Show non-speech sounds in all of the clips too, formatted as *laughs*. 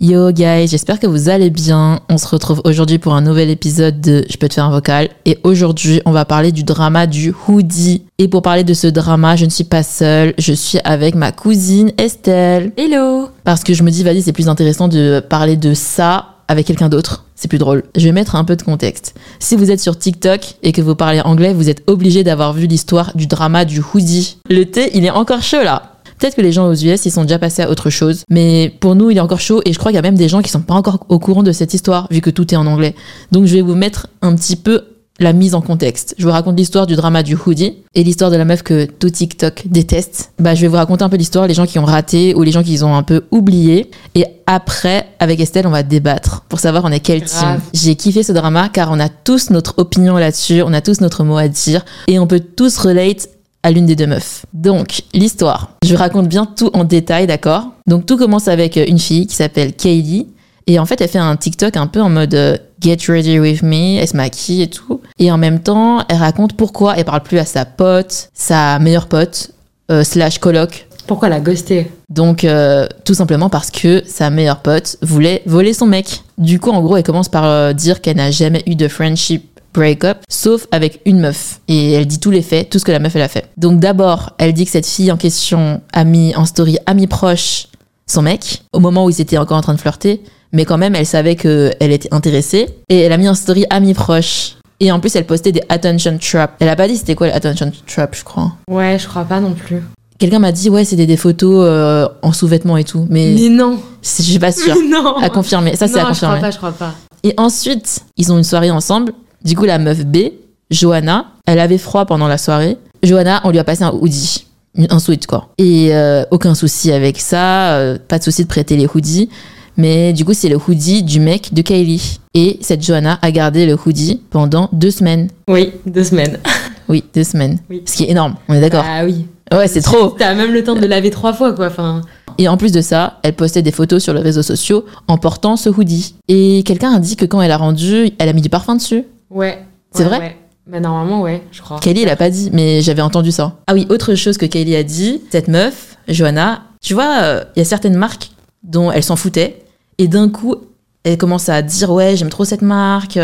Yo guys, j'espère que vous allez bien. On se retrouve aujourd'hui pour un nouvel épisode de Je peux te faire un vocal. Et aujourd'hui, on va parler du drama du hoodie. Et pour parler de ce drama, je ne suis pas seule. Je suis avec ma cousine Estelle. Hello Parce que je me dis, vas-y, c'est plus intéressant de parler de ça avec quelqu'un d'autre. C'est plus drôle. Je vais mettre un peu de contexte. Si vous êtes sur TikTok et que vous parlez anglais, vous êtes obligé d'avoir vu l'histoire du drama du hoodie. Le thé, il est encore chaud là. Peut-être que les gens aux US, ils sont déjà passés à autre chose. Mais pour nous, il est encore chaud. Et je crois qu'il y a même des gens qui sont pas encore au courant de cette histoire, vu que tout est en anglais. Donc je vais vous mettre un petit peu la mise en contexte. Je vous raconte l'histoire du drama du hoodie et l'histoire de la meuf que tout TikTok déteste. Bah, je vais vous raconter un peu l'histoire, les gens qui ont raté ou les gens qui ont un peu oublié. Et après, avec Estelle, on va débattre pour savoir on est quel team. Grave. J'ai kiffé ce drama car on a tous notre opinion là-dessus, on a tous notre mot à dire et on peut tous relate à l'une des deux meufs. Donc, l'histoire. Je raconte bien tout en détail, d'accord? Donc, tout commence avec une fille qui s'appelle Kaylee. Et en fait, elle fait un TikTok un peu en mode euh, Get ready with me, elle se maquille et tout. Et en même temps, elle raconte pourquoi elle parle plus à sa pote, sa meilleure pote, euh, slash coloc. Pourquoi la ghoster? Donc, euh, tout simplement parce que sa meilleure pote voulait voler son mec. Du coup, en gros, elle commence par euh, dire qu'elle n'a jamais eu de friendship break-up, sauf avec une meuf. Et elle dit tous les faits, tout ce que la meuf, elle a fait. Donc, d'abord, elle dit que cette fille en question a mis en story ami proche son mec, au moment où ils étaient encore en train de flirter. Mais quand même, elle savait qu'elle était intéressée. Et elle a mis en story ami proche. Et en plus, elle postait des attention traps. Elle a pas dit c'était quoi les attention traps, je crois. Ouais, je crois pas non plus. Quelqu'un m'a dit, ouais, c'était des photos euh, en sous-vêtements et tout. Mais, Mais non je suis pas sûre. Mais *laughs* non À confirmer. Ça, c'est à Non, je crois confirmer. pas, je crois pas. Et ensuite, ils ont une soirée ensemble. Du coup, la meuf B, Johanna, elle avait froid pendant la soirée. Johanna, on lui a passé un hoodie. Un sweat, quoi. Et euh, aucun souci avec ça. euh, pas de souci de prêter les hoodies. Mais du coup, c'est le hoodie du mec de Kylie. Et cette Johanna a gardé le hoodie pendant deux semaines. Oui, deux semaines. *laughs* Oui, deux semaines. Oui. Ce qui est énorme, on est d'accord. Ah oui. ouais, c'est trop. T'as même le temps de le laver trois fois, quoi. Enfin, Et en plus de ça, elle postait des photos sur les réseaux sociaux en portant ce hoodie. Et quelqu'un a dit que quand elle a rendu, elle a mis du parfum dessus. Ouais. C'est Ouais, vrai ouais. Bah normalement, ouais, je crois. Kylie, elle a pas dit, mais j'avais entendu ça. Ah oui, autre chose que Kylie a dit, cette meuf, Johanna, tu vois, euh, il y a certaines marques dont elle s'en foutait, et d'un coup, elle commence à dire ouais, j'aime trop cette marque,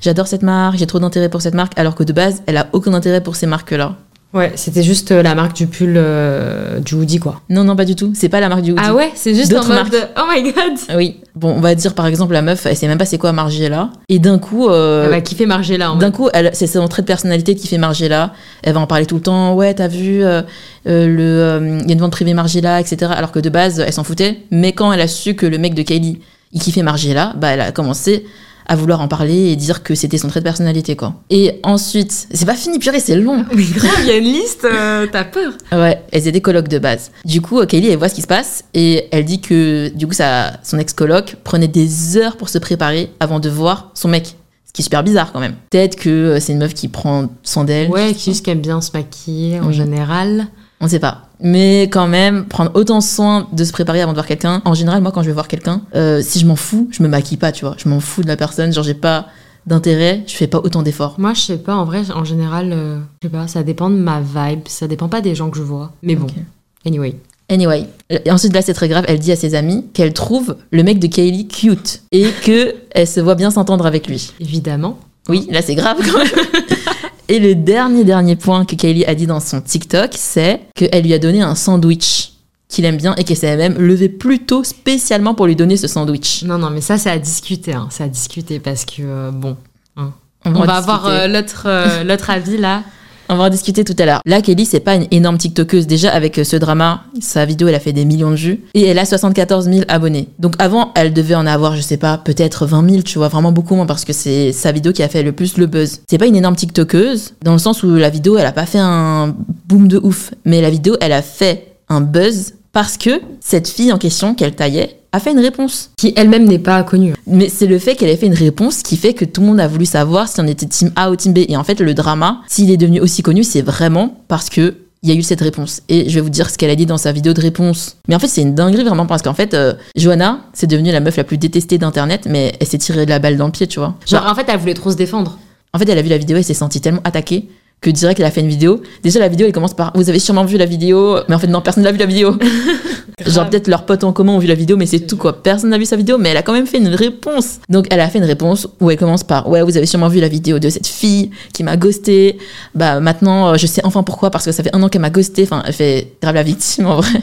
j'adore cette marque, j'ai trop d'intérêt pour cette marque, alors que de base, elle a aucun intérêt pour ces marques-là. Ouais, c'était juste euh, la marque du pull euh, du hoodie, quoi. Non, non, pas du tout. C'est pas la marque du hoodie. Ah ouais, c'est juste en mode de, Oh my god Oui. Bon, on va dire par exemple la meuf, elle sait même pas c'est quoi Margiela, et d'un coup, euh, Elle va kiffer Margiela, en D'un coup, c'est son trait de personnalité qui fait Margiela. Elle va en parler tout le temps. Ouais, t'as vu, euh, le, il y a une vente privée Margiela, etc. Alors que de base, elle s'en foutait. Mais quand elle a su que le mec de Kylie, il kiffait Margiela, bah, elle a commencé à vouloir en parler et dire que c'était son trait de personnalité, quoi. Et ensuite, c'est pas fini, purée, c'est long. Mais grave, il y a une liste, euh, t'as peur. Ouais, elles étaient colocs de base. Du coup, Kylie, elle voit ce qui se passe et elle dit que, du coup, sa, son ex-coloc prenait des heures pour se préparer avant de voir son mec. Ce qui est super bizarre quand même. Peut-être que euh, c'est une meuf qui prend soin d'elle. Ouais, qui juste aime bien se maquiller en Oui. général. On sait pas. Mais quand même, prendre autant soin de se préparer avant de voir quelqu'un. En général, moi, quand je vais voir quelqu'un, euh, si je m'en fous, je me maquille pas, tu vois. Je m'en fous de la personne. Genre, j'ai pas d'intérêt, je fais pas autant d'efforts. Moi, je sais pas, en vrai, en général, euh, je sais pas, ça dépend de ma vibe, ça dépend pas des gens que je vois. Mais bon, anyway. Anyway, et ensuite là c'est très grave, elle dit à ses amis qu'elle trouve le mec de Kaylee cute et que elle se voit bien s'entendre avec lui. Évidemment. Oui, là c'est grave quand même. *laughs* et le dernier dernier point que Kaylee a dit dans son TikTok, c'est qu'elle lui a donné un sandwich qu'il aime bien et qu'elle s'est même levée plus tôt spécialement pour lui donner ce sandwich. Non, non, mais ça, c'est à discuter, hein. c'est à discuter parce que, euh, bon, On on va, avoir euh, l'autre euh, l'autre avis là. On va en discuter tout à l'heure. Là, Kelly, c'est pas une énorme TikTokeuse. Déjà, avec euh, ce drama, sa vidéo, elle a fait des millions de vues. Et elle a 74 000 abonnés. Donc avant, elle devait en avoir, je sais pas, peut-être 20 000, tu vois, vraiment beaucoup moins parce que c'est sa vidéo qui a fait le plus le buzz. C'est pas une énorme TikTokeuse, dans le sens où la vidéo, elle a pas fait un boom de ouf. Mais la vidéo, elle a fait un buzz parce que cette fille en question qu'elle taillait a fait une réponse. Qui elle-même n'est pas connue. Mais c'est le fait qu'elle ait fait une réponse qui fait que tout le monde a voulu savoir si on était team A ou team B. Et en fait, le drama, s'il est devenu aussi connu, c'est vraiment parce que il y a eu cette réponse. Et je vais vous dire ce qu'elle a dit dans sa vidéo de réponse. Mais en fait, c'est une dinguerie vraiment parce qu'en fait, euh, Johanna, c'est devenue la meuf la plus détestée d'Internet, mais elle s'est tirée de la balle dans le pied, tu vois. Genre, en fait, elle voulait trop se défendre. En fait, elle a vu la vidéo et s'est sentie tellement attaquée que direct elle a fait une vidéo. Déjà, la vidéo, elle commence par Vous avez sûrement vu la vidéo, mais en fait, non, personne n'a vu la vidéo. *laughs* Genre, peut-être leurs potes en commun ont vu la vidéo, mais c'est tout quoi. Personne n'a vu sa vidéo, mais elle a quand même fait une réponse. Donc, elle a fait une réponse où elle commence par Ouais, vous avez sûrement vu la vidéo de cette fille qui m'a ghosté. Bah, maintenant, euh, je sais enfin pourquoi, parce que ça fait un an qu'elle m'a ghosté. Enfin, elle fait grave la victime en vrai.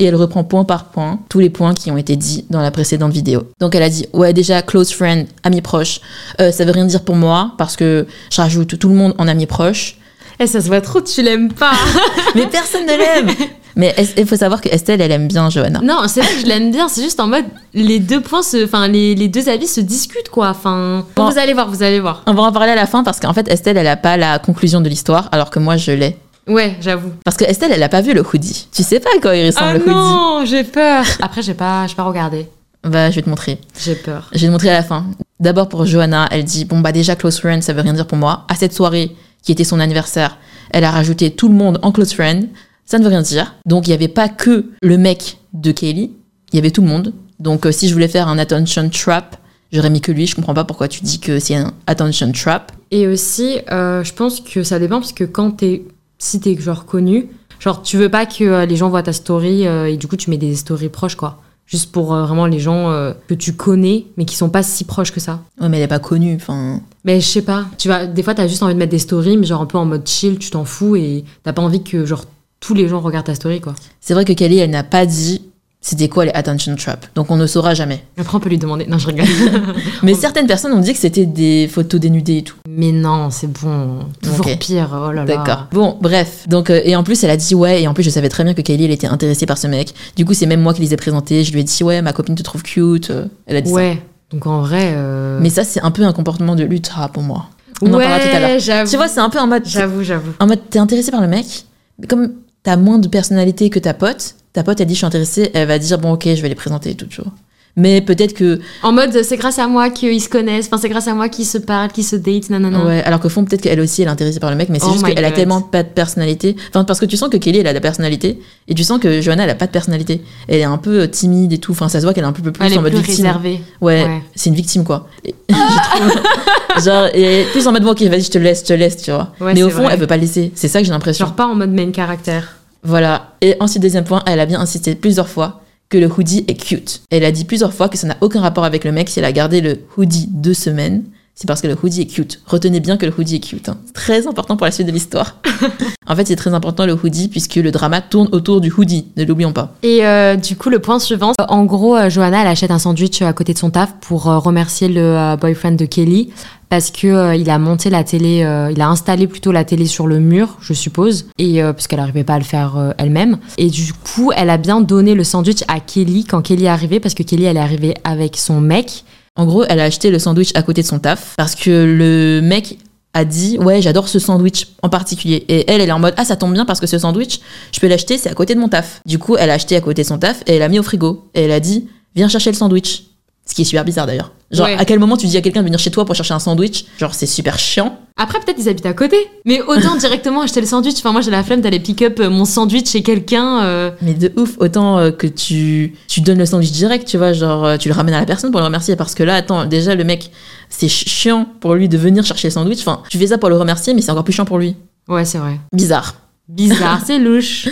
Et elle reprend point par point tous les points qui ont été dits dans la précédente vidéo. Donc elle a dit ouais déjà close friend, ami proche, euh, ça veut rien dire pour moi parce que je rajoute tout le monde en ami proche. Eh, ça se voit trop, tu l'aimes pas. *laughs* Mais personne ne l'aime. Mais il faut savoir que Estelle elle aime bien Johanna. non, c'est vrai que je l'aime bien, c'est juste en mode, les deux points, se, enfin, les, les deux avis se discutent, quoi. Enfin, Bon. vous allez voir, vous allez voir. On va en parler à la fin parce qu'en fait Estelle elle a pas la conclusion de l'histoire alors que moi je l'ai. Ouais, j'avoue. Parce que Estelle elle a pas vu le hoodie. Tu sais pas à quoi il ressemble Ah le hoodie. non, j'ai peur. *laughs* Après, j'ai pas, j'ai pas regardé. Bah je vais te montrer. J'ai peur. Je vais te montrer à la fin. D'abord pour Johanna, elle dit bon bah déjà close friend ça veut rien dire pour moi. À cette soirée qui était son anniversaire, elle a rajouté tout le monde en close friend. Ça ne veut rien dire. Donc il y avait pas que le mec de Kaylee, il y avait tout le monde. Donc euh, si je voulais faire un attention trap, j'aurais mis que lui. Je comprends pas pourquoi tu dis que c'est un attention trap. Et aussi, euh, je pense que ça dépend parce que quand t'es, si t'es genre connu, genre tu veux pas que euh, les gens voient ta story euh, et du coup tu mets des stories proches quoi. Juste pour euh, vraiment les gens euh, que tu connais mais qui sont pas si proches que ça. Ouais mais elle est pas connue. Enfin Mais je sais pas, tu vas, des fois t'as juste envie de mettre des stories mais genre un peu en mode chill, tu t'en fous et t'as pas envie que genre tous les gens regardent ta story quoi. c'est vrai que Kaylee elle n'a pas dit c'était quoi les attention trap. Donc on ne saura jamais. Après on peut lui demander, non je rigole. *laughs* Mais certaines personnes ont dit que c'était des photos dénudées et tout. mais non, c'est bon, toujours pire, oh là là. D'accord. Bon, bref. Donc, euh, et en plus, elle a dit ouais, et en plus, je savais très bien que Kylie, elle était intéressée par ce mec. Du coup, c'est même moi qui les ai présentés. Je lui ai dit ouais, ma copine te trouve cute. Euh, Elle a dit ça. Ouais, donc en vrai. euh, Mais ça, c'est un peu un comportement de ultra pour moi. On en ouais, parlera tout à l'heure. j'avoue. Tu vois, c'est un peu en mode. J'avoue, j'avoue. En mode, t'es intéressé par le mec, mais comme t'as moins de personnalité que ta pote, ta pote, elle dit je suis intéressée, elle va dire bon, ok, je vais les présenter tout, tu vois. Mais peut-être que. En mode, c'est grâce à moi qu'ils se connaissent, enfin, c'est grâce à moi qu'ils se parlent, qu'ils se datent, nanana. Ouais, alors qu'au fond, peut-être qu'elle aussi, elle est intéressée par le mec, mais c'est Oh juste qu'elle a tellement pas de personnalité. Enfin, parce que tu sens que Kelly, elle a de la personnalité, et tu sens que Johanna, elle a pas de personnalité. Elle est un peu euh, timide et tout. Enfin, ça se voit qu'elle est un peu plus Elle est en mode plus victime. réservée. Ouais, Ouais. c'est une victime, quoi. Et- *laughs* trouve. Genre, et plus en mode, bon, ok, vas-y, je te laisse, je te laisse, tu vois. Ouais, mais au fond, vrai. elle veut pas laisser. C'est ça que j'ai l'impression. Genre pas en mode main caractère. Voilà. Et ensuite, deuxième point, elle a bien insisté plusieurs fois que le hoodie est cute. Elle a dit plusieurs fois que ça n'a aucun rapport avec le mec si elle a gardé le hoodie deux semaines. C'est parce que le hoodie est cute. Retenez bien que le hoodie est cute. hein. C'est très important pour la suite de l'histoire. *laughs* en fait, c'est très important le hoodie puisque le drama tourne autour du hoodie. Ne l'oublions pas. Et euh, du coup, le point suivant, euh, en gros, euh, Johanna, elle achète un sandwich à côté de son taf pour remercier le boyfriend de Kelly parce que euh, il a monté la télé, euh, il a installé plutôt la télé sur le mur, je suppose, et euh, parce qu'elle n'arrivait pas à le faire elle-même. Et du coup, elle a bien donné le sandwich à Kelly quand Kelly est arrivée parce que Kelly, elle est arrivée avec son mec. En gros, elle a acheté le sandwich à côté de son taf parce que le mec a dit ouais j'adore ce sandwich en particulier. Et elle elle est en mode ah ça tombe bien parce que ce sandwich je peux l'acheter c'est à côté de mon taf. Du coup elle a acheté à côté de son taf et elle l'a mis au frigo. Et elle a dit viens chercher le sandwich ce qui est super bizarre d'ailleurs Genre, Ouais. à quel moment tu dis à quelqu'un de venir chez toi pour chercher un sandwich Genre, c'est super chiant. Après, peut-être ils habitent à côté. Mais autant *laughs* directement acheter le sandwich. Enfin, moi, j'ai la flemme d'aller pick up euh, mon sandwich chez quelqu'un. euh. Mais de ouf, autant euh, que tu, tu donnes le sandwich direct, tu vois, genre, tu le ramènes à la personne pour le remercier. Parce que là, attends, déjà, le mec, c'est ch- chiant pour lui de venir chercher le sandwich. Enfin, tu fais ça pour le remercier, mais c'est encore plus chiant pour lui. Ouais, c'est vrai. Bizarre. Bizarre, *laughs* c'est louche.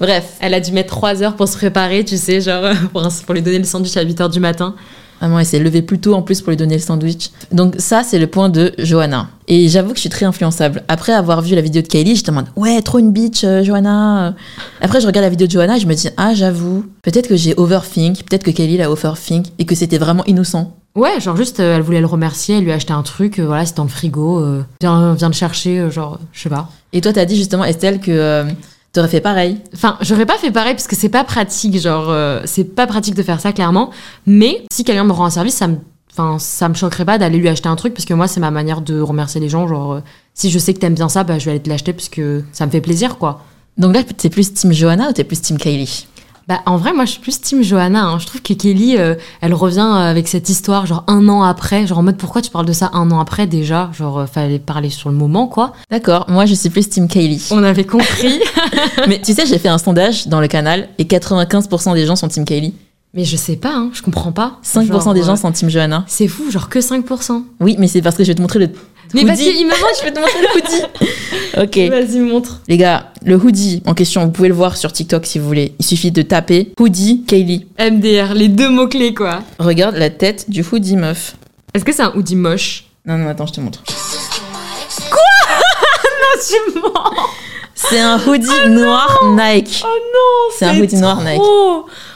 Bref. Elle a dû mettre 3 heures pour se préparer, tu sais, genre *laughs* pour, pour lui donner le sandwich à 8 heures du matin. Vraiment, elle s'est levée plus tôt en plus pour lui donner le sandwich. Donc ça, c'est le point de Johanna. Et j'avoue que je suis très influençable. Après avoir vu la vidéo de Kylie, j'étais en mode ouais, trop une bitch, euh, Johanna. Après, je regarde la vidéo de Johanna et je me dis ah, j'avoue, peut-être que j'ai overthink, peut-être que Kylie l'a overthink et que c'était vraiment innocent. Ouais, genre juste, euh, elle voulait le remercier, elle lui a acheté un truc, euh, voilà, c'est dans le frigo, viens, viens le chercher, genre, je sais pas. Et toi, t'as dit justement Estelle que t'aurais fait pareil. Enfin, j'aurais pas fait pareil parce que c'est pas pratique, genre, euh, c'est pas pratique de faire ça clairement. Mais si quelqu'un me rend un service, ça me, enfin, ça me choquerait pas d'aller lui acheter un truc parce que moi, c'est ma manière de remercier les gens. Genre, euh, si je sais que t'aimes bien ça, bah, je vais aller te l'acheter parce que ça me fait plaisir, quoi. Donc là, t'es plus team Johanna ou t'es plus team Kylie? Bah, en vrai, moi, je suis plus team Johanna. hein. Je trouve que Kelly, euh, elle revient euh, avec cette histoire, genre un an après. Genre en mode, pourquoi tu parles de ça un an après déjà? Genre, euh, fallait parler sur le moment, quoi. D'accord, moi je suis plus team Kylie. On avait compris. *laughs* Mais tu sais, j'ai fait un sondage dans le canal et 95% des gens sont team Kylie. Mais je sais pas, hein, je comprends pas. 5% Genre, des euh, gens sont team Johanna. C'est fou, genre que 5%. Oui, mais c'est parce que je vais te montrer le Mais parce hoodie. qu'il me manque, je vais te montrer le hoodie. *laughs* ok. Vas-y, montre. Les gars, le hoodie en question, vous pouvez le voir sur TikTok si vous voulez. Il suffit de taper hoodie Kylie. MDR, les deux mots-clés, quoi. Regarde la tête du hoodie meuf. Est-ce que c'est un hoodie moche? Non, non, attends, je te montre. *laughs* Tu mens C'est un hoodie noir Nike. Oh non C'est un hoodie noir Nike.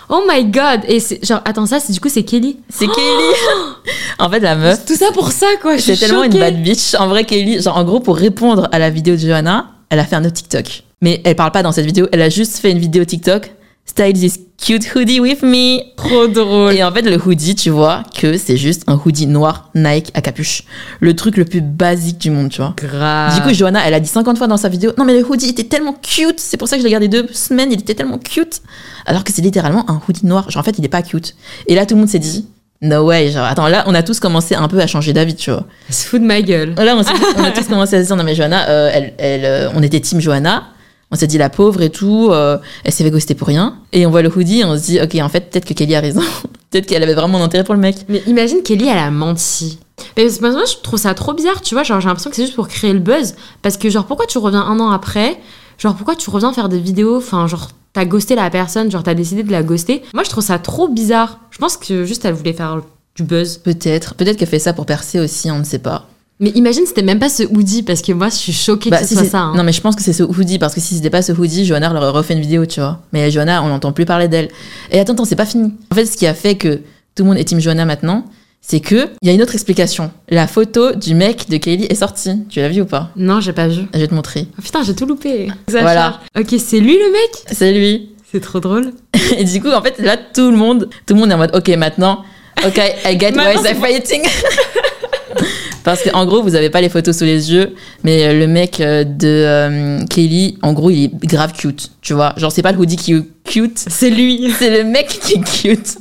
Oh my god Et c'est genre, attends, ça, c'est du coup, c'est Kelly C'est Kylie. *gasps* en fait, la meuf, Tout ça pour ça, quoi. c'est tellement une bad bitch. En vrai, Kylie, genre en gros, pour répondre à la vidéo de Johanna, elle a fait un autre TikTok. Mais elle parle pas dans cette vidéo, elle a juste fait une vidéo TikTok. Style this cute hoodie with me. Trop drôle. Et en fait, le hoodie, tu vois que c'est juste un hoodie noir Nike à capuche. Le truc le plus basique du monde, tu vois. Grave. Du coup, Johanna, elle a dit 50 fois dans sa vidéo Non, mais le hoodie était tellement cute. C'est pour ça que je l'ai gardé deux semaines. Il était tellement cute. Alors que c'est littéralement un hoodie noir. Genre, en fait, il est pas cute. Et là, tout le monde s'est dit No way. Genre, attends, là, on a tous commencé un peu à changer d'avis, tu vois. Elle se fout de ma gueule. Là, on, s'est- on a tous commencé à se dire Non, mais Johanna, euh, elle, elle, euh, on était team Johanna. On s'est dit la pauvre et tout. euh, elle s'est fait ghoster pour rien. Et on voit le hoodie et on se dit Ok, en fait, peut-être que Kelly a raison. *laughs* peut-être qu'elle avait vraiment un intérêt pour le mec. Mais imagine Kelly, elle a menti. Mais c'est- moi, je trouve ça trop bizarre, tu vois. Genre, j'ai l'impression que c'est juste pour créer le buzz. Parce que, genre, pourquoi tu reviens un an après? Genre, pourquoi tu reviens faire des vidéos? Enfin, genre, t'as ghosté la personne, genre, t'as décidé de la ghoster. Moi, je trouve ça trop bizarre. Je pense que juste, elle voulait faire du buzz. Peut-être. Peut-être qu'elle fait ça pour percer aussi, on ne sait pas. Mais imagine, c'était même pas ce hoodie, parce que moi, je suis choquée Bah, que ce si soit ça. hein. Non, mais je pense que c'est ce hoodie, parce que si c'était pas ce hoodie, Johanna leur aurait refait une vidéo, tu vois. Mais Johanna, on n'entend plus parler d'elle. Et attends, attends, c'est pas fini. En fait, ce qui a fait que tout le monde est Team Johanna maintenant, c'est que il y a une autre explication. La photo du mec de Kylie est sortie. Tu l'as vu ou pas? Non, j'ai pas vu. Je vais te montrer. Oh, putain, j'ai tout loupé. Voilà. Ok, c'est lui le mec? C'est lui. C'est trop drôle. *laughs* Et du coup, en fait, là, tout le monde, tout le monde est en mode, ok, maintenant, ok, I get *laughs* why they're fighting. *laughs* *laughs* Parce qu'en gros, vous avez pas les photos sous les yeux, mais euh, le mec euh, de euh, Kelly, en gros, il est grave cute, tu vois. Genre, c'est pas le hoodie qui est cute, C'est lui. *laughs* c'est le mec qui est cute.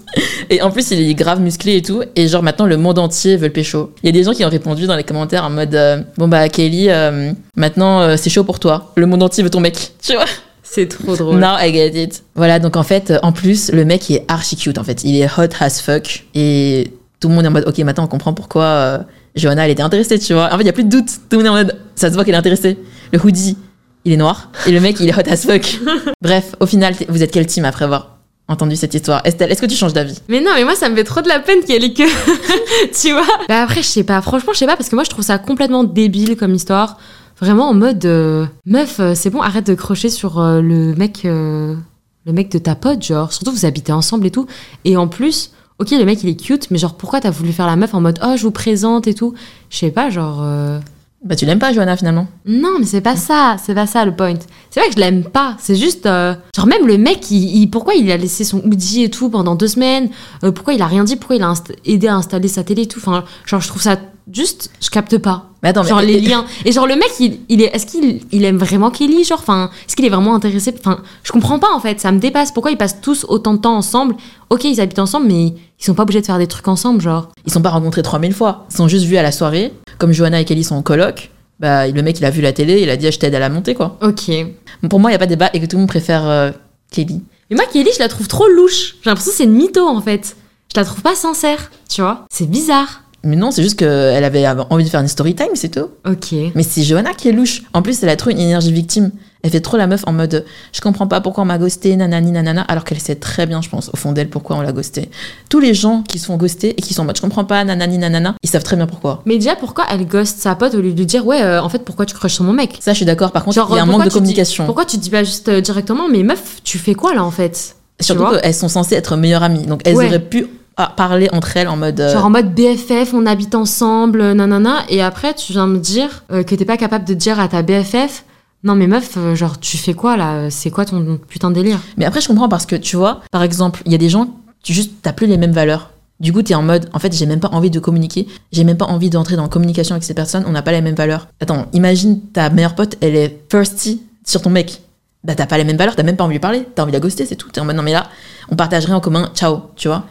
Et en plus, il est grave musclé et tout. Et genre, maintenant, le monde entier veut le pécho. Il y a des gens qui ont répondu dans les commentaires en mode, euh, bon bah, Kelly, euh, maintenant, c'est chaud pour toi. Le monde entier veut ton mec, tu vois. C'est trop drôle. Now I get it. Voilà, donc en fait, en plus, le mec il est archi cute en fait. Il est hot as fuck. Et tout le monde est en mode, ok, maintenant on comprend pourquoi euh, Johanna elle était intéressée, tu vois. En fait, il y a plus de doute. Tout le monde est en mode, ça se voit qu'elle est intéressée. Le hoodie, il est noir. Et le mec, il est hot as fuck. *laughs* Bref, au final, vous êtes quel team après avoir entendu cette histoire? Estelle, est-ce que tu changes d'avis? Mais non, mais moi, ça me fait trop de la peine qu'elle ait que. *laughs* tu vois Bah après, je sais pas. Franchement, je sais pas, parce que moi, je trouve ça complètement débile comme histoire. Vraiment en mode. euh, Meuf, euh, c'est bon, arrête de crocher sur euh, le mec. euh, Le mec de ta pote, genre. Surtout, vous habitez ensemble et tout. Et en plus. Ok, le mec il est cute, mais genre pourquoi t'as voulu faire la meuf en mode oh je vous présente et tout? Je sais pas, genre. euh, Bah, tu l'aimes pas, Johanna, finalement Non, mais c'est pas ça, c'est pas ça le point. C'est vrai que je l'aime pas, c'est juste. euh, genre, même le mec, il, il- pourquoi il a laissé son hoodie et tout pendant deux semaines? Euh, Pourquoi il a rien dit? Pourquoi il a aidé à installer sa télé et tout? Enfin, genre, je trouve ça juste, je capte pas. Mais attends, genre mais- les liens. Et genre le mec, il, il est, est-ce qu'il il aime vraiment Kelly Genre, enfin, est-ce qu'il est vraiment intéressé? Enfin, je comprends pas en fait. Ça me dépasse. Pourquoi ils passent tous autant de temps ensemble? Ok, ils habitent ensemble, mais ils sont pas obligés de faire des trucs ensemble, genre. Ils sont pas rencontrés 3000 fois. Ils sont juste vus à la soirée. Comme Johanna et Kelly sont en coloc, bah, le mec, il a vu la télé, il a dit, Ah, je t'aide à la monter, quoi. Ok. Bon, Pour moi, il y a pas de débat et que tout le monde préfère euh, Kelly. Mais moi, Kelly, je la trouve trop louche. J'ai l'impression que c'est une mytho en fait. Je la trouve pas sincère, tu vois. C'est bizarre. Mais non, c'est juste qu'elle avait envie de faire une story time, c'est tout. Ok. Mais c'est Johanna qui est louche. En plus, elle a trop une énergie victime. Elle fait trop la meuf en mode je comprends pas pourquoi on m'a ghosté, nanani nanana, alors qu'elle sait très bien, je pense, au fond d'elle, pourquoi on l'a ghosté. Tous les gens qui se font ghoster et qui sont en mode je comprends pas, nanani nanana, ils savent très bien pourquoi. Mais déjà, pourquoi elle ghost sa pote au lieu de lui dire ouais, euh, en fait, pourquoi tu crushes sur mon mec? Ça, je suis d'accord. Par contre, Genre, il y a un manque de dis- communication. Pourquoi tu dis pas juste euh, directement, mais meuf, tu fais quoi là en fait? Surtout qu'elles sont censées être meilleures amies. Donc, elles Ouais. auraient pu ah, parler entre elles en mode. euh, Genre en mode BFF, on habite ensemble, euh, nanana, et après tu viens me dire euh, que t'es pas capable de dire à ta BFF, non mais meuf, euh, genre tu fais quoi là? C'est quoi ton putain de délire? Mais après, je comprends parce que tu vois, par exemple, il y a des gens, tu juste, t'as plus les mêmes valeurs. Du coup, t'es en mode, en fait, j'ai même pas envie de communiquer, j'ai même pas envie d'entrer dans la communication avec ces personnes, on n'a pas les mêmes valeurs. Attends, imagine ta meilleure pote, elle est thirsty sur ton mec. Bah, t'as pas les mêmes valeurs, t'as même pas envie de lui parler, t'as envie de la ghoster, c'est tout. T'es en mode, non, mais là, on partage rien en commun, ciao, tu vois.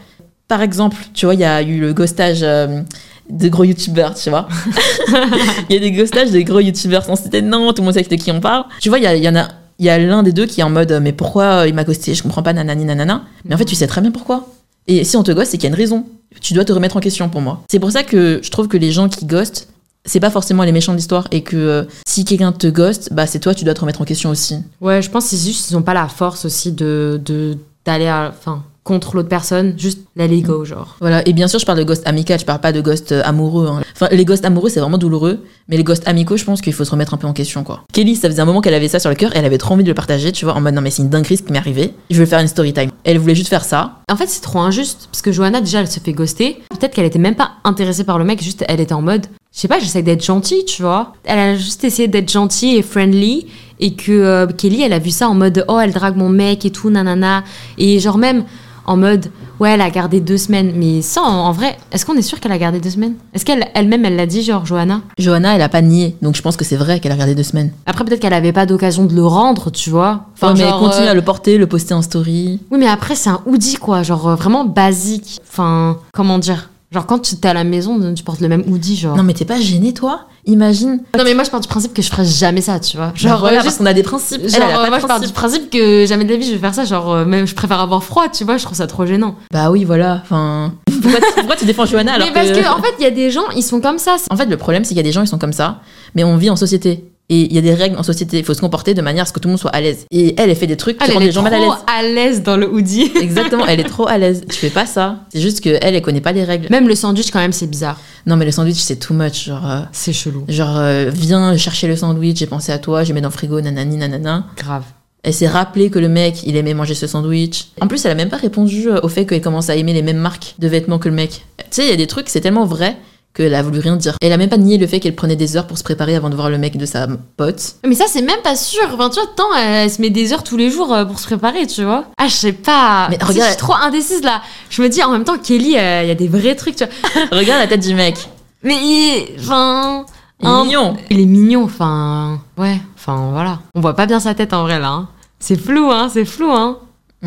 Par exemple, tu vois, il y a eu le ghostage euh, de gros youtubeurs, tu vois. *laughs* Il y a des ghostages de gros youtubeurs sans citer de nom, tout le monde sait de qui on parle. Tu vois, il y, y en a, il y a l'un des deux qui est en mode euh, mais pourquoi euh, il m'a ghosté Je comprends pas, nanani nanana. Mais en fait, tu sais très bien pourquoi. Et si on te ghoste, c'est qu'il y a une raison. Tu dois te remettre en question pour moi. C'est pour ça que je trouve que les gens qui ghostent, c'est pas forcément les méchants de l'histoire et que euh, si quelqu'un te ghoste, bah c'est toi, tu dois te remettre en question aussi. Ouais, je pense que c'est juste qu'ils ont pas la force aussi de de- d'aller à- enfin contre l'autre personne, juste let it go genre. Voilà, et bien sûr, je parle de ghost amical, je parle pas de ghost euh, amoureux. hein. Enfin, les ghosts amoureux, c'est vraiment douloureux, mais les ghosts amicaux, je pense qu'il faut se remettre un peu en question, quoi. Kelly, ça faisait un moment qu'elle avait ça sur le cœur, elle avait trop envie de le partager, tu vois, en mode non, mais c'est une dinguerie ce qui m'est arrivé, je veux faire une story time. Elle voulait juste faire ça. En fait, c'est trop injuste parce que Johanna déjà elle se fait ghoster. Peut-être qu'elle était même pas intéressée par le mec, juste elle était en mode je sais pas, j'essaie d'être gentille, tu vois. Elle a juste essayé d'être gentille et friendly et que euh, Kelly, elle a vu ça en mode oh, elle drague mon mec et tout, nanana. Et genre même en mode ouais, elle a gardé deux semaines. Mais ça, en, vrai, est-ce qu'on est sûr qu'elle a gardé deux semaines? Est-ce qu'elle elle-même, elle l'a dit, genre Johanna? Johanna, elle a pas nié, donc je pense que c'est vrai qu'elle a regardé deux semaines. Après, peut-être qu'elle avait pas d'occasion de le rendre, tu vois. Enfin, mais elle continue euh, à le porter, le poster en story. Oui, mais après, c'est un hoodie, quoi. Genre, euh, vraiment basique. Enfin, comment dire? Genre, quand tu es à la maison, tu portes le même hoodie, genre. Non, mais t'es pas gênée, toi? Imagine. Non, mais moi, je pars du principe que je ferai jamais ça, tu vois. Genre, Genre, voilà, euh, parce juste- qu'on a des principes. Genre, moi, je pars du principe que jamais de la vie, je vais faire ça. Genre, euh, même, je préfère avoir froid, tu vois. Je trouve ça trop gênant. Bah oui, voilà. Enfin, *laughs* pourquoi, tu- pourquoi tu défends Johanna alors mais parce que, en fait, il y a des gens, ils sont comme ça. En fait, le problème, c'est qu'il y a des gens, ils sont comme ça, mais on vit en société. Et il y a des règles en société. Il faut se comporter de manière à ce que tout le monde soit à l'aise. Et elle, elle fait des trucs qui Elle, rendent elle les est gens mal à l'aise. à l'aise dans le hoodie. *laughs* Exactement, elle est trop à l'aise. Tu fais pas ça. C'est juste que elle, elle connaît pas les règles. Même le sandwich, quand même, c'est bizarre. Non, mais le sandwich, c'est too much. Genre, euh, C'est chelou. genre euh, viens chercher le sandwich, j'ai pensé à toi, j'ai mis dans le frigo, nanani, nanana. Grave. Elle s'est rappelé que le mec, il aimait manger ce sandwich. En plus, elle a même pas répondu euh, au fait qu'elle commence à aimer les mêmes marques de vêtements que le mec. Tu sais, il y a des trucs, c'est tellement vrai qu'elle a voulu rien dire. Elle a même pas nié le fait qu'elle prenait des heures pour se préparer avant de voir le mec de sa pote. Mais ça, c'est même pas sûr. Enfin, tu vois, tant elle, se met des heures tous les jours euh, pour se préparer, tu vois. Ah, je sais pas. Mais regarde- je suis trop indécise là. Je me dis en même temps, Kelly, euh, il y a des vrais trucs, tu vois. *laughs* Regarde la tête du mec. Mais il. Enfin. Il est mignon. Il est mignon, enfin. Ouais, enfin voilà. On voit pas bien sa tête en vrai là. hein. C'est flou, hein, c'est flou, hein.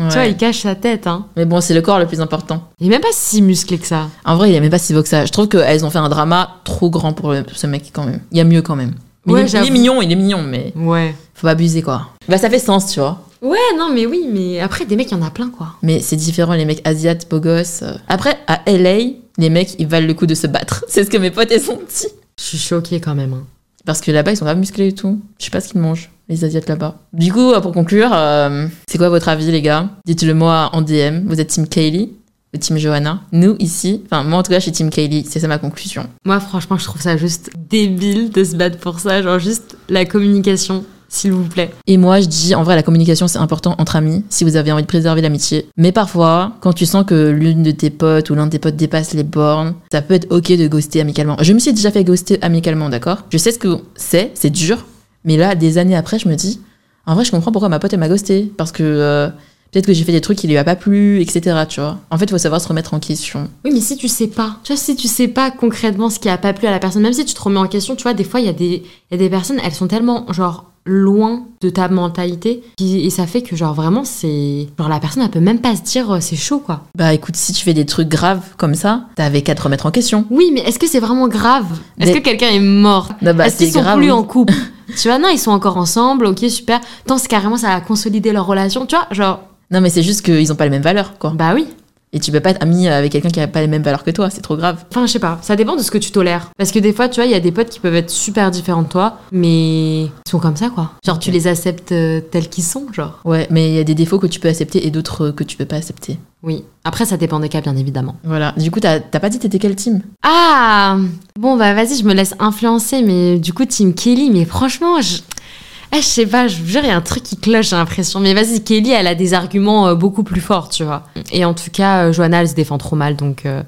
Tu vois, il cache sa tête, hein. Mais bon, c'est le corps le plus important. Il est même pas si musclé que ça. En vrai, il est même pas si beau que ça. Je trouve qu'elles ont fait un drama trop grand pour le- ce mec quand même. Il y a mieux quand même. Mais Ouais, il, est- il est j'avoue. mignon, il est mignon, mais Ouais. faut pas abuser quoi. Bah ça fait sens, tu vois. Ouais, non, mais oui, mais après, des mecs, il y en a plein, quoi. Mais c'est différent, les mecs asiates, beaux gosses. euh. Après, à LA, les mecs, ils valent le coup de se battre. *laughs* C'est ce que mes potes, elles ont dit. Je suis choquée quand même. hein. Parce que là-bas, ils sont pas musclés et tout. Je sais pas ce qu'ils mangent, les asiates là-bas. Du coup, euh, pour conclure, euh, c'est quoi votre avis, les gars? Dites-le moi en DM. Vous êtes Team Kaylee ou Team Johanna? Nous, ici, enfin, moi en tout cas, je suis Team Kaylee. C'est ça ma conclusion. Moi, franchement, je trouve ça juste débile de se battre pour ça. Genre, juste la communication, s'il vous plaît. Et moi, je dis, en vrai, la communication, c'est important entre amis, si vous avez envie de préserver l'amitié. Mais parfois, quand tu sens que l'une de tes potes ou l'un de tes potes dépasse les bornes, ça peut être ok de ghoster amicalement. Je me suis déjà fait ghoster amicalement, d'accord? Je sais ce que c'est, c'est dur, mais là, des années après, je me dis, en vrai, je comprends pourquoi ma pote, elle m'a ghosté. Parce que, euh, Peut-être que j'ai fait des trucs qui lui a pas plu, etc. Tu vois. En fait, il faut savoir se remettre en question. Oui, mais si tu sais pas, tu vois, si tu sais pas concrètement ce qui a pas plu à la personne, même si tu te remets en question, tu vois, des fois, il y, a des- y a des personnes, elles sont tellement, genre, loin de ta mentalité, et ça fait que, genre, vraiment, c'est. Genre, la personne, elle peut même pas se dire, euh, c'est chaud, quoi. Bah écoute, si tu fais des trucs graves comme ça, t'avais qu'à te remettre en question. Oui, mais est-ce que c'est vraiment grave? Est-ce que quelqu'un est mort? Bah, Est-ce qu'ils sont grave, plus oui. en couple? *laughs* Tu vois, non, ils sont encore ensemble, ok, super. Tant c'est carrément, ça a consolidé leur relation, tu vois, genre, Non, mais c'est juste qu'ils ont pas les mêmes valeurs, quoi. bah oui. Et tu peux pas être ami avec quelqu'un qui a pas les mêmes valeurs que toi, c'est trop grave. Enfin, je sais pas, ça dépend de ce que tu tolères. Parce que des fois, tu vois, il y a des potes qui peuvent être super différents de toi, mais ils sont comme ça, quoi. Genre, tu les acceptes euh, tels qu'ils sont, genre. Ouais, mais il y a des défauts que tu peux accepter et d'autres que tu peux pas accepter. Oui. Après, ça dépend des cas, bien évidemment. Voilà. Du coup, t'as t'as pas dit t'étais quel team? Ah Bon, bah vas-y, je me laisse influencer, mais du coup, Team Kelly, mais franchement, je. Ah, je sais pas, je vous jure, il y a un truc qui cloche, j'ai l'impression. Mais vas-y, Kelly, elle a des arguments euh, beaucoup plus forts, tu vois. Et en tout cas, euh, Johanna, elle se défend trop mal, donc euh,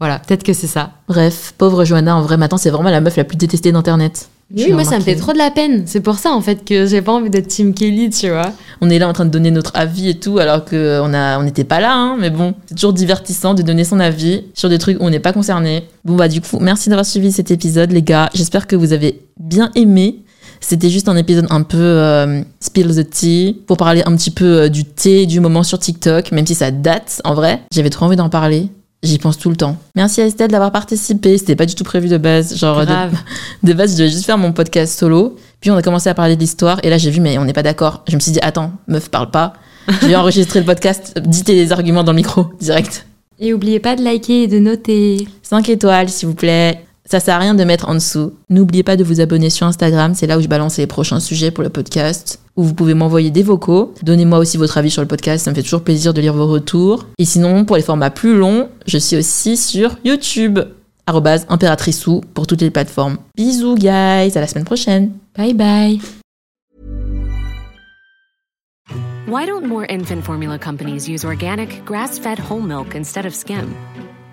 voilà, peut-être que c'est ça. Bref, pauvre Johanna, en vrai, maintenant, c'est vraiment la meuf la plus détestée d'Internet. Oui, moi, ça me fait trop de la peine. C'est pour ça, en fait, que j'ai pas envie d'être Team Kelly, tu vois. On est là en train de donner notre avis et tout, alors que on a, on n'était pas là, hein, mais bon, c'est toujours divertissant de donner son avis sur des trucs où on n'est pas concerné. Bon bah du coup, merci d'avoir suivi cet épisode, les gars. J'espère que vous avez bien aimé. C'était juste un épisode un peu euh, spill the tea pour parler un petit peu euh, du thé du moment sur TikTok, même si ça date en vrai. J'avais trop envie d'en parler. J'y pense tout le temps. Merci à Estelle d'avoir participé. C'était pas du tout prévu de base. Genre, de- Grave. *laughs* de base, je devais juste faire mon podcast solo. Puis on a commencé à parler de l'histoire. Et là, j'ai vu, mais on n'est pas d'accord. Je me suis dit, attends, meuf, parle pas. Je vais *laughs* enregistrer le podcast. Dis tes arguments dans le micro, direct. Et oubliez pas de liker et de noter. 5 étoiles, s'il vous plaît. Ça sert à rien de mettre en dessous. N'oubliez pas de vous abonner sur Instagram. C'est là où je balance les prochains sujets pour le podcast. Où vous pouvez m'envoyer des vocaux. Donnez-moi aussi votre avis sur le podcast. Ça me fait toujours plaisir de lire vos retours. Et sinon, pour les formats plus longs, je suis aussi sur YouTube. impératriceu pour toutes les plateformes. Bisous, guys. À la semaine prochaine. Bye bye. Why don't more infant formula companies use organic, grass fed whole milk instead of skim?